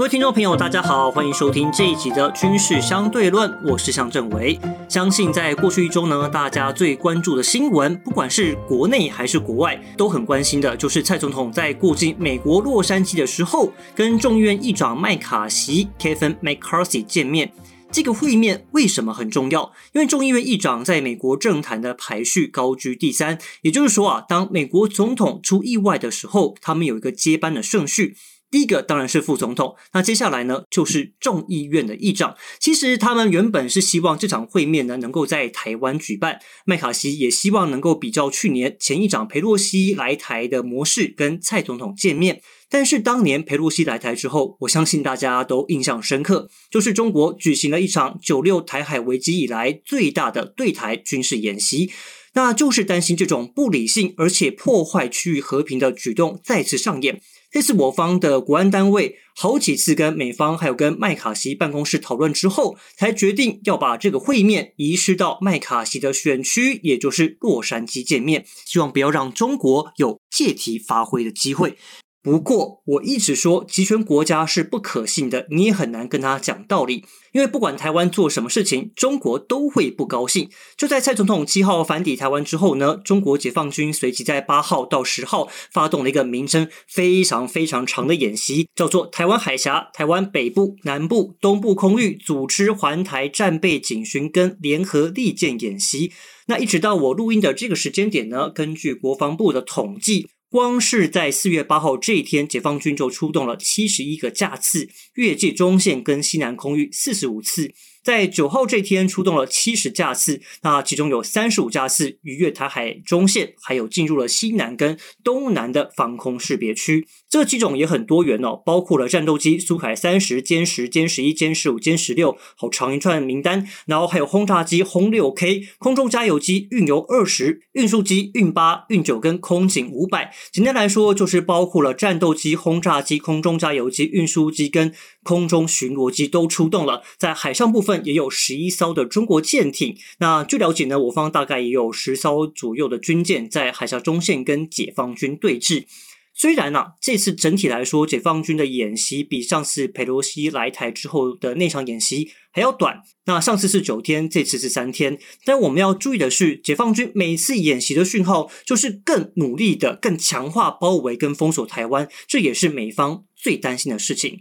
各位听众朋友，大家好，欢迎收听这一集的军事相对论，我是向正维。相信在过去一周呢，大家最关注的新闻，不管是国内还是国外，都很关心的，就是蔡总统在过境美国洛杉矶的时候，跟众议院议长麦卡锡 （Kevin McCarthy） 见面。这个会面为什么很重要？因为众议院议长在美国政坛的排序高居第三，也就是说啊，当美国总统出意外的时候，他们有一个接班的顺序。第一个当然是副总统，那接下来呢就是众议院的议长。其实他们原本是希望这场会面呢能够在台湾举办，麦卡锡也希望能够比较去年前议长佩洛西来台的模式跟蔡总统见面。但是当年佩洛西来台之后，我相信大家都印象深刻，就是中国举行了一场九六台海危机以来最大的对台军事演习，那就是担心这种不理性而且破坏区域和平的举动再次上演。这次我方的国安单位好几次跟美方还有跟麦卡锡办公室讨论之后，才决定要把这个会面移师到麦卡锡的选区，也就是洛杉矶见面，希望不要让中国有借题发挥的机会。不过，我一直说集权国家是不可信的，你也很难跟他讲道理，因为不管台湾做什么事情，中国都会不高兴。就在蔡总统七号反抵台湾之后呢，中国解放军随即在八号到十号发动了一个名称非常非常长的演习，叫做台湾海峡、台湾北部、南部、东部空域组织环台战备警巡跟联合利剑演习。那一直到我录音的这个时间点呢，根据国防部的统计。光是在四月八号这一天，解放军就出动了七十一个架次，越界中线跟西南空域四十五次。在九号这天出动了七十架次，那其中有三十五架次逾越台海中线，还有进入了西南跟东南的防空识别区。这几种也很多元哦，包括了战斗机苏凯三十、歼十、歼十一、歼十五、歼十六，好长一串名单。然后还有轰炸机轰六 K、空中加油机运油二十、运输机运八、运九跟空警五百。简单来说，就是包括了战斗机、轰炸机、空中加油机、运输机跟空中巡逻机都出动了。在海上部分。也有十一艘的中国舰艇。那据了解呢，我方大概也有十艘左右的军舰在海峡中线跟解放军对峙。虽然呢，这次整体来说，解放军的演习比上次佩洛西来台之后的那场演习还要短。那上次是九天，这次是三天。但我们要注意的是，解放军每次演习的讯号就是更努力的、更强化包围跟封锁台湾，这也是美方最担心的事情。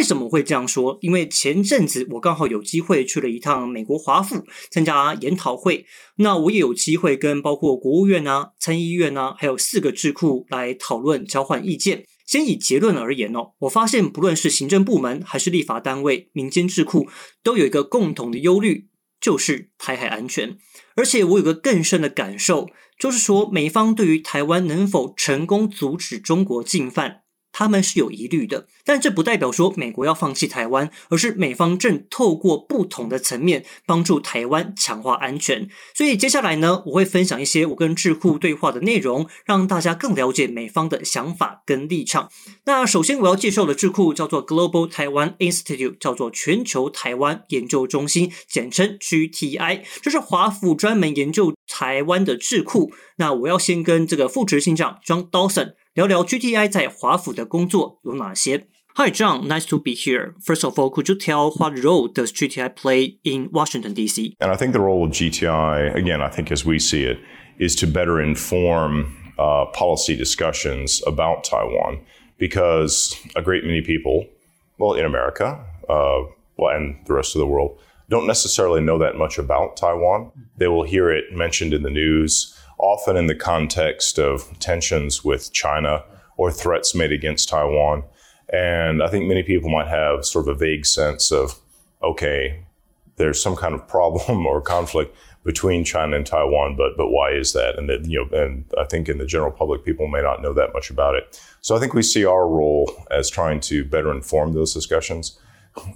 为什么会这样说？因为前阵子我刚好有机会去了一趟美国华府参加研讨会，那我也有机会跟包括国务院啊、参议院啊，还有四个智库来讨论交换意见。先以结论而言哦，我发现不论是行政部门还是立法单位、民间智库，都有一个共同的忧虑，就是台海安全。而且我有个更深的感受，就是说美方对于台湾能否成功阻止中国进犯。他们是有疑虑的，但这不代表说美国要放弃台湾，而是美方正透过不同的层面帮助台湾强化安全。所以接下来呢，我会分享一些我跟智库对话的内容，让大家更了解美方的想法跟立场。那首先我要介绍的智库叫做 Global Taiwan Institute，叫做全球台湾研究中心，简称 GTI，这是华府专门研究台湾的智库。那我要先跟这个副执行长 John Dotson 聊聊 GTI 在华府的工作有哪些。Hi John, nice to be here. First of all, could you tell what role does GTI play in Washington D.C.? And I think the role of GTI, again, I think as we see it, is to better inform uh, policy discussions about Taiwan because a great many people, well, in America, uh, well, and the rest of the world don't necessarily know that much about Taiwan. They will hear it mentioned in the news often in the context of tensions with China or threats made against Taiwan. And I think many people might have sort of a vague sense of, okay, there's some kind of problem or conflict between China and Taiwan, but but why is that? And that you know, and I think in the general public, people may not know that much about it. So I think we see our role as trying to better inform those discussions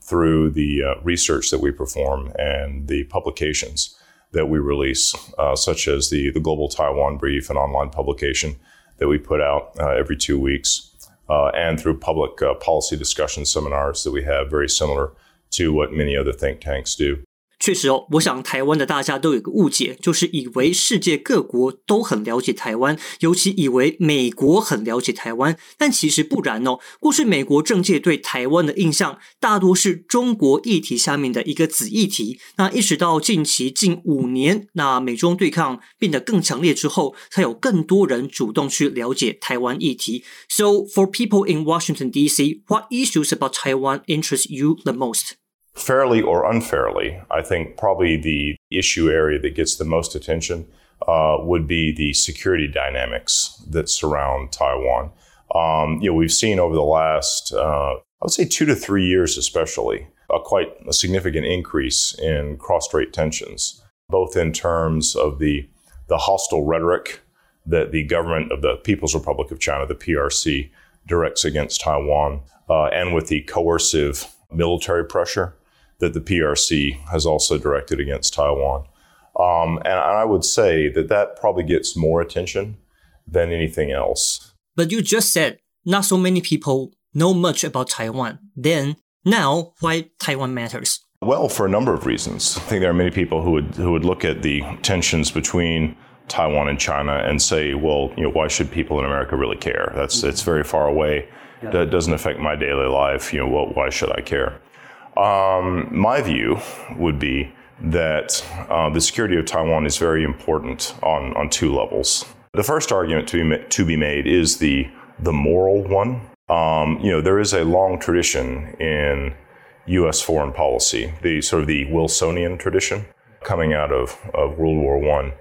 through the uh, research that we perform and the publications that we release, uh, such as the, the Global Taiwan Brief, an online publication that we put out uh, every two weeks, uh, and through public uh, policy discussion seminars that we have, very similar to what many other think tanks do. 确实哦，我想台湾的大家都有个误解，就是以为世界各国都很了解台湾，尤其以为美国很了解台湾，但其实不然哦。过去美国政界对台湾的印象大多是中国议题下面的一个子议题。那一直到近期近五年，那美中对抗变得更强烈之后，才有更多人主动去了解台湾议题。So for people in Washington D.C., what issues about Taiwan interest you the most? Fairly or unfairly, I think probably the issue area that gets the most attention uh, would be the security dynamics that surround Taiwan. Um, you know, we've seen over the last, uh, I would say, two to three years, especially, a quite a significant increase in cross-strait tensions, both in terms of the the hostile rhetoric that the government of the People's Republic of China, the PRC, directs against Taiwan, uh, and with the coercive military pressure that the PRC has also directed against Taiwan. Um, and I would say that that probably gets more attention than anything else. But you just said not so many people know much about Taiwan. Then now, why Taiwan matters? Well, for a number of reasons. I think there are many people who would who would look at the tensions between Taiwan and China and say, well, you know, why should people in America really care? That's mm-hmm. it's very far away. Yeah. That doesn't affect my daily life. You know, well, why should I care? Um, my view would be that uh, the security of Taiwan is very important on, on two levels. The first argument to be, to be made is the, the moral one. Um, you know, there is a long tradition in U.S. foreign policy, the sort of the Wilsonian tradition coming out of, of World War I,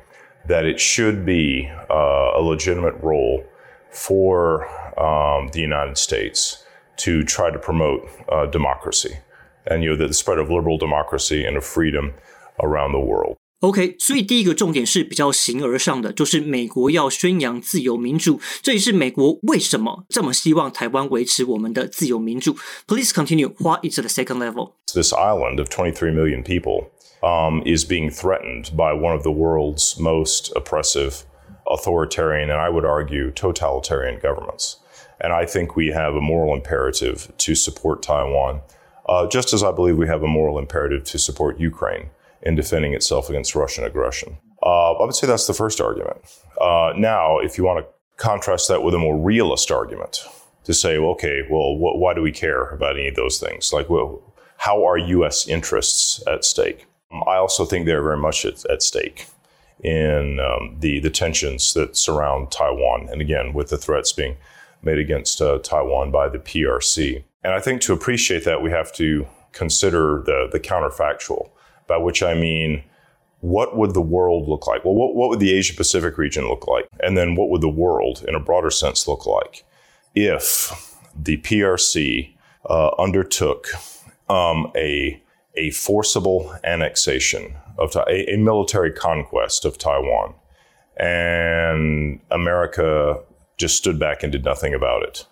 that it should be uh, a legitimate role for um, the United States to try to promote uh, democracy and you know the spread of liberal democracy and of freedom around the world. OK，所以第一个重点是比较形而上的，就是美国要宣扬自由民主，这也是美国为什么这么希望台湾维持我们的自由民主。Please continue. What is the second level? This island of 23 million people um, is being threatened by one of the world's most oppressive, authoritarian, and I would argue totalitarian governments. And I think we have a moral imperative to support Taiwan uh, just as I believe we have a moral imperative to support Ukraine in defending itself against Russian aggression. Uh, I would say that's the first argument. Uh, now, if you want to contrast that with a more realist argument, to say, well, okay, well, wh- why do we care about any of those things? Like, well, how are U.S. interests at stake? I also think they're very much at, at stake in um, the, the tensions that surround Taiwan, and again, with the threats being made against uh, Taiwan by the PRC. And I think to appreciate that, we have to consider the, the counterfactual, by which I mean, what would the world look like? Well, what, what would the Asia Pacific region look like? And then what would the world, in a broader sense, look like if the PRC uh, undertook um, a, a forcible annexation of a, a military conquest of Taiwan, and America just stood back and did nothing about it?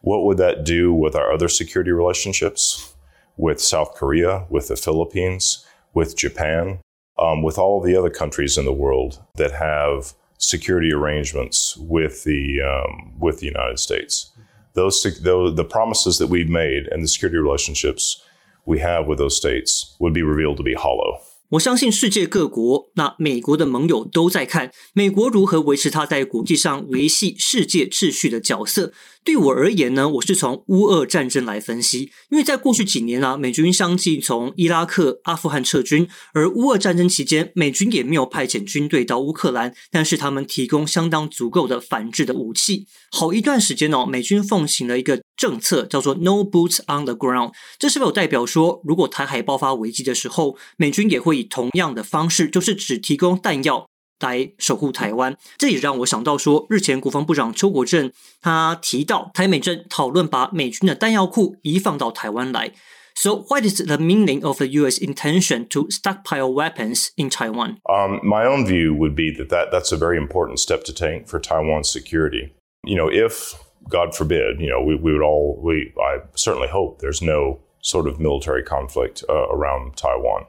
What would that do with our other security relationships with South Korea, with the Philippines, with Japan, um, with all the other countries in the world that have security arrangements with the um, with the United States? Those, those the promises that we've made and the security relationships we have with those states would be revealed to be hollow. 我相信世界各国，那美国的盟友都在看美国如何维持它在国际上维系世界秩序的角色。对我而言呢，我是从乌俄战争来分析，因为在过去几年啊，美军相继从伊拉克、阿富汗撤军，而乌俄战争期间，美军也没有派遣军队到乌克兰，但是他们提供相当足够的反制的武器。好一段时间哦，美军奉行了一个政策，叫做 “No boots on the ground”。这是否代表说，如果台海爆发危机的时候，美军也会以同样的方式，就是只提供弹药？来守护台湾，这也让我想到说，日前国防部长邱国正他提到，台美正讨论把美军的弹药库移放到台湾来。So, what is the meaning of the U.S. intention to stockpile weapons in Taiwan? Um, my own view would be that, that that's a very important step to take for Taiwan's security. You know, if God forbid, you know, we, we would all, we I certainly hope there's no sort of military conflict uh, around Taiwan.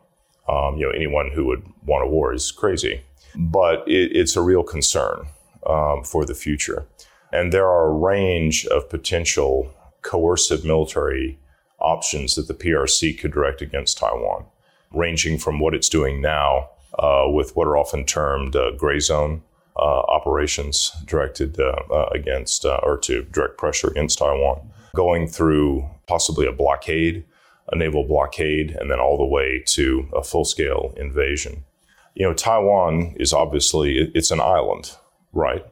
Um, you know, anyone who would want a war is crazy but it, it's a real concern um, for the future. And there are a range of potential coercive military options that the PRC could direct against Taiwan. ranging from what it's doing now uh, with what are often termed uh, gray zone operations directed uh, uh, against or to direct pressure against Taiwan, going through possibly a blockade, a naval blockade, and then all the way to a full scale invasion. You know, Taiwan is obviously it's an island, right?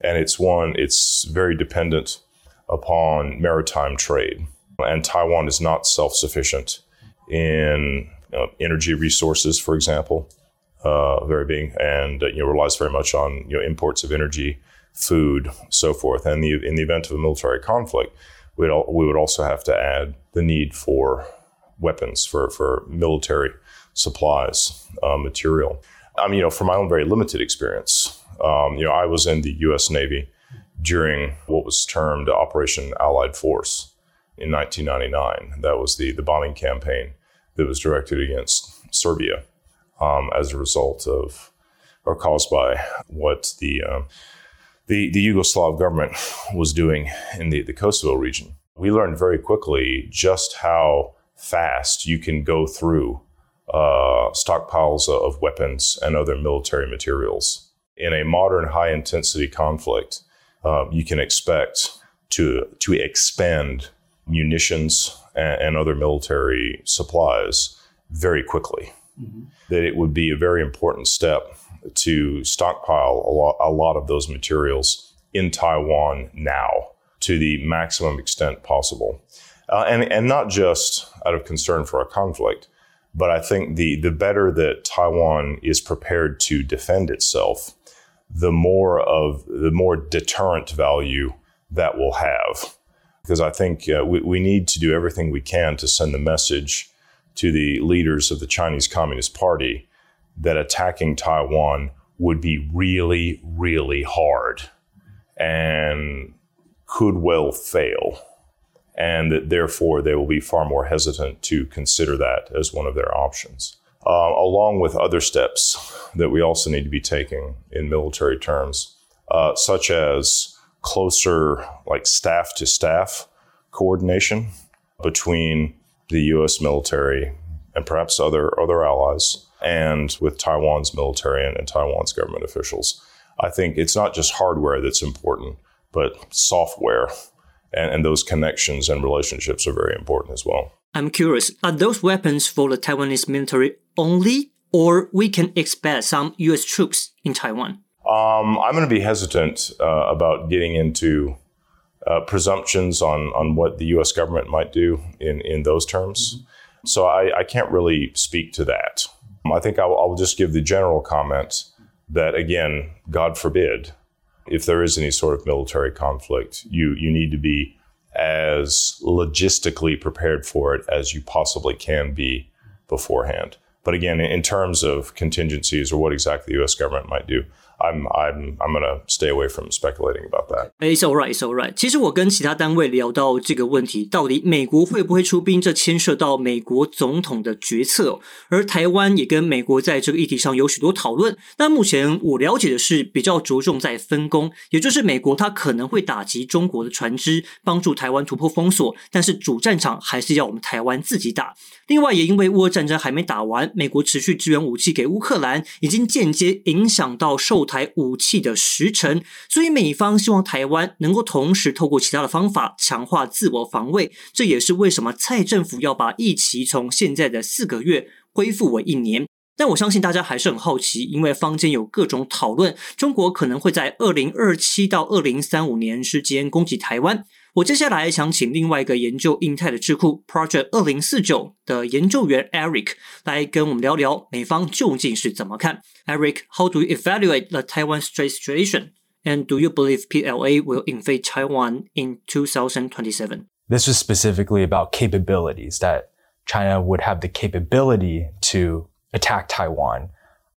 And it's one it's very dependent upon maritime trade, and Taiwan is not self sufficient in you know, energy resources, for example uh, very big, and uh, you know relies very much on you know imports of energy, food, so forth. And the, in the event of a military conflict, we'd we would also have to add the need for weapons for for military supplies, uh, material. I mean, you know, from my own very limited experience, um, you know, I was in the U.S. Navy during what was termed Operation Allied Force in 1999. That was the the bombing campaign that was directed against Serbia um, as a result of or caused by what the um, the, the Yugoslav government was doing in the, the Kosovo region. We learned very quickly just how fast you can go through uh, stockpiles of weapons and other military materials. In a modern high intensity conflict, uh, you can expect to, to expend munitions and, and other military supplies very quickly mm-hmm. that it would be a very important step to stockpile a lot, a lot of those materials in Taiwan now to the maximum extent possible. Uh, and, and not just out of concern for a conflict, but I think the, the better that Taiwan is prepared to defend itself, the more of the more deterrent value that will have. Because I think uh, we, we need to do everything we can to send the message to the leaders of the Chinese Communist Party that attacking Taiwan would be really, really hard and could well fail. And that therefore they will be far more hesitant to consider that as one of their options. Uh, along with other steps that we also need to be taking in military terms, uh, such as closer, like staff to staff coordination between the U.S. military and perhaps other other allies, and with Taiwan's military and, and Taiwan's government officials. I think it's not just hardware that's important, but software and, and those connections and relationships are very important as well. I'm curious, are those weapons for the Taiwanese military only, or we can expect some U.S. troops in Taiwan? Um, I'm going to be hesitant uh, about getting into uh, presumptions on on what the U.S. government might do in in those terms. Mm-hmm. So I, I, can't really speak to that. I think I'll, I'll just give the general comment that again, God forbid, if there is any sort of military conflict, you you need to be as logistically prepared for it as you possibly can be beforehand. But again, in terms of contingencies or what exactly the U.S. government might do, I'm I'm I'm gonna stay away from speculating about that. It's alright, it's alright. 其实我跟其他单位聊到这个问题，到底美国会不会出兵，这牵涉到美国总统的决策。而台湾也跟美国在这个议题上有许多讨论。但目前我了解的是，比较着重在分工，也就是美国它可能会打击中国的船只，帮助台湾突破封锁，但是主战场还是要我们台湾自己打。另外，也因为乌俄战争还没打完，美国持续支援武器给乌克兰，已经间接影响到受台武器的时程。所以，美方希望台湾能够同时透过其他的方法强化自我防卫。这也是为什么蔡政府要把疫情从现在的四个月恢复为一年。但我相信大家还是很好奇，因为坊间有各种讨论，中国可能会在二零二七到二零三五年之间攻击台湾。我接下来想请另外一个研究印太的智库 Project 二零四九的研究员 Eric 来跟我们聊聊美方究竟是怎么看。Eric，how do you evaluate the Taiwan Strait situation? And do you believe PLA will invade Taiwan in 2027? This was specifically about capabilities that China would have the capability to attack Taiwan,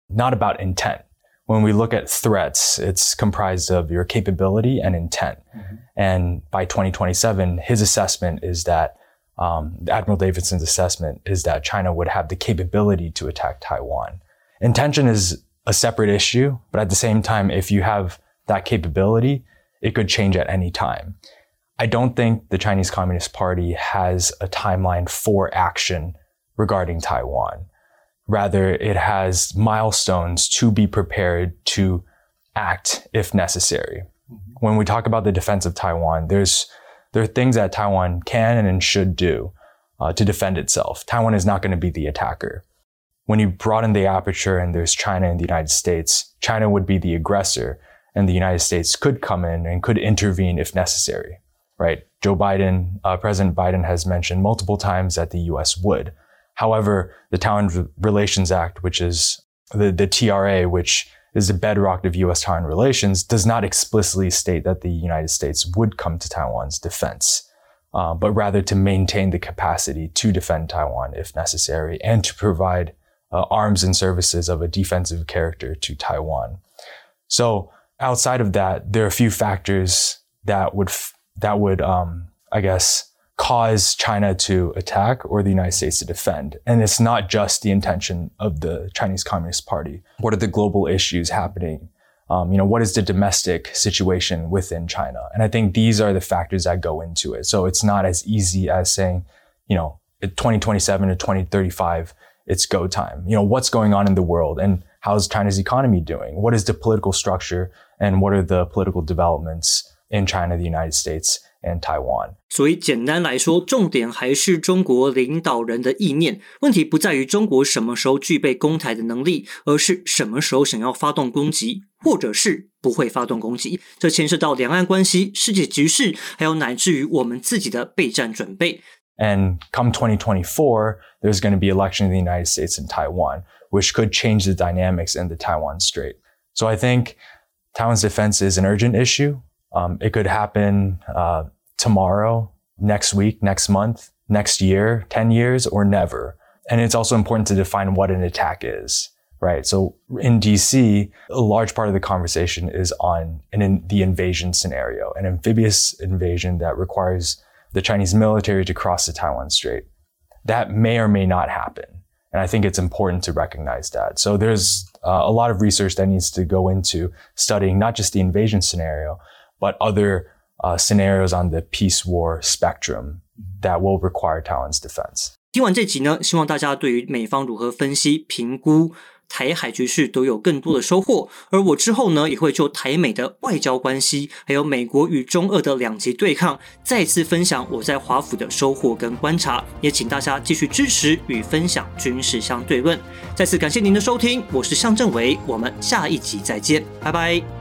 not about intent when we look at threats, it's comprised of your capability and intent. Mm-hmm. And by 2027, his assessment is that um, Admiral Davidson's assessment is that China would have the capability to attack Taiwan. Intention is a separate issue, but at the same time, if you have that capability, it could change at any time. I don't think the Chinese Communist Party has a timeline for action regarding Taiwan. Rather, it has milestones to be prepared to act if necessary. When we talk about the defense of Taiwan, there's there are things that Taiwan can and should do uh, to defend itself. Taiwan is not going to be the attacker. When you broaden the aperture and there's China and the United States, China would be the aggressor, and the United States could come in and could intervene if necessary. Right? Joe Biden, uh, President Biden has mentioned multiple times that the U.S. would. However, the Taiwan Relations Act, which is the, the TRA, which is the bedrock of U.S. Taiwan relations, does not explicitly state that the United States would come to Taiwan's defense, uh, but rather to maintain the capacity to defend Taiwan if necessary and to provide uh, arms and services of a defensive character to Taiwan. So outside of that, there are a few factors that would f- that would, um, I guess, cause China to attack or the United States to defend. And it's not just the intention of the Chinese Communist Party. What are the global issues happening? Um, you know, what is the domestic situation within China? And I think these are the factors that go into it. So it's not as easy as saying, you know, 2027 to 2035, it's go time. You know, what's going on in the world and how's China's economy doing? What is the political structure and what are the political developments in China, the United States? and Taiwan. 所以简单来说，重点还是中国领导人的意念。问题不在于中国什么时候具备攻台的能力，而是什么时候想要发动攻击，或者是不会发动攻击。这牵涉到两岸关系、世界局势，还有乃至于我们自己的备战准备。And come 2024, there's going to be election in the United States and Taiwan, which could change the dynamics in the Taiwan Strait. So I think Taiwan's defense is an urgent issue. Um, it could happen uh, tomorrow, next week, next month, next year, 10 years, or never. And it's also important to define what an attack is, right? So in DC, a large part of the conversation is on an in, the invasion scenario, an amphibious invasion that requires the Chinese military to cross the Taiwan Strait. That may or may not happen. And I think it's important to recognize that. So there's uh, a lot of research that needs to go into studying not just the invasion scenario, but other uh, scenarios on the peace war spectrum that will require Taiwan's defense. 听完这集呢，希望大家对于美方如何分析、评估台海局势都有更多的收获。而我之后呢，也会就台美的外交关系，还有美国与中俄的两极对抗，再次分享我在华府的收获跟观察。也请大家继续支持与分享军事相对论。再次感谢您的收听，我是向正伟，我们下一集再见，拜拜。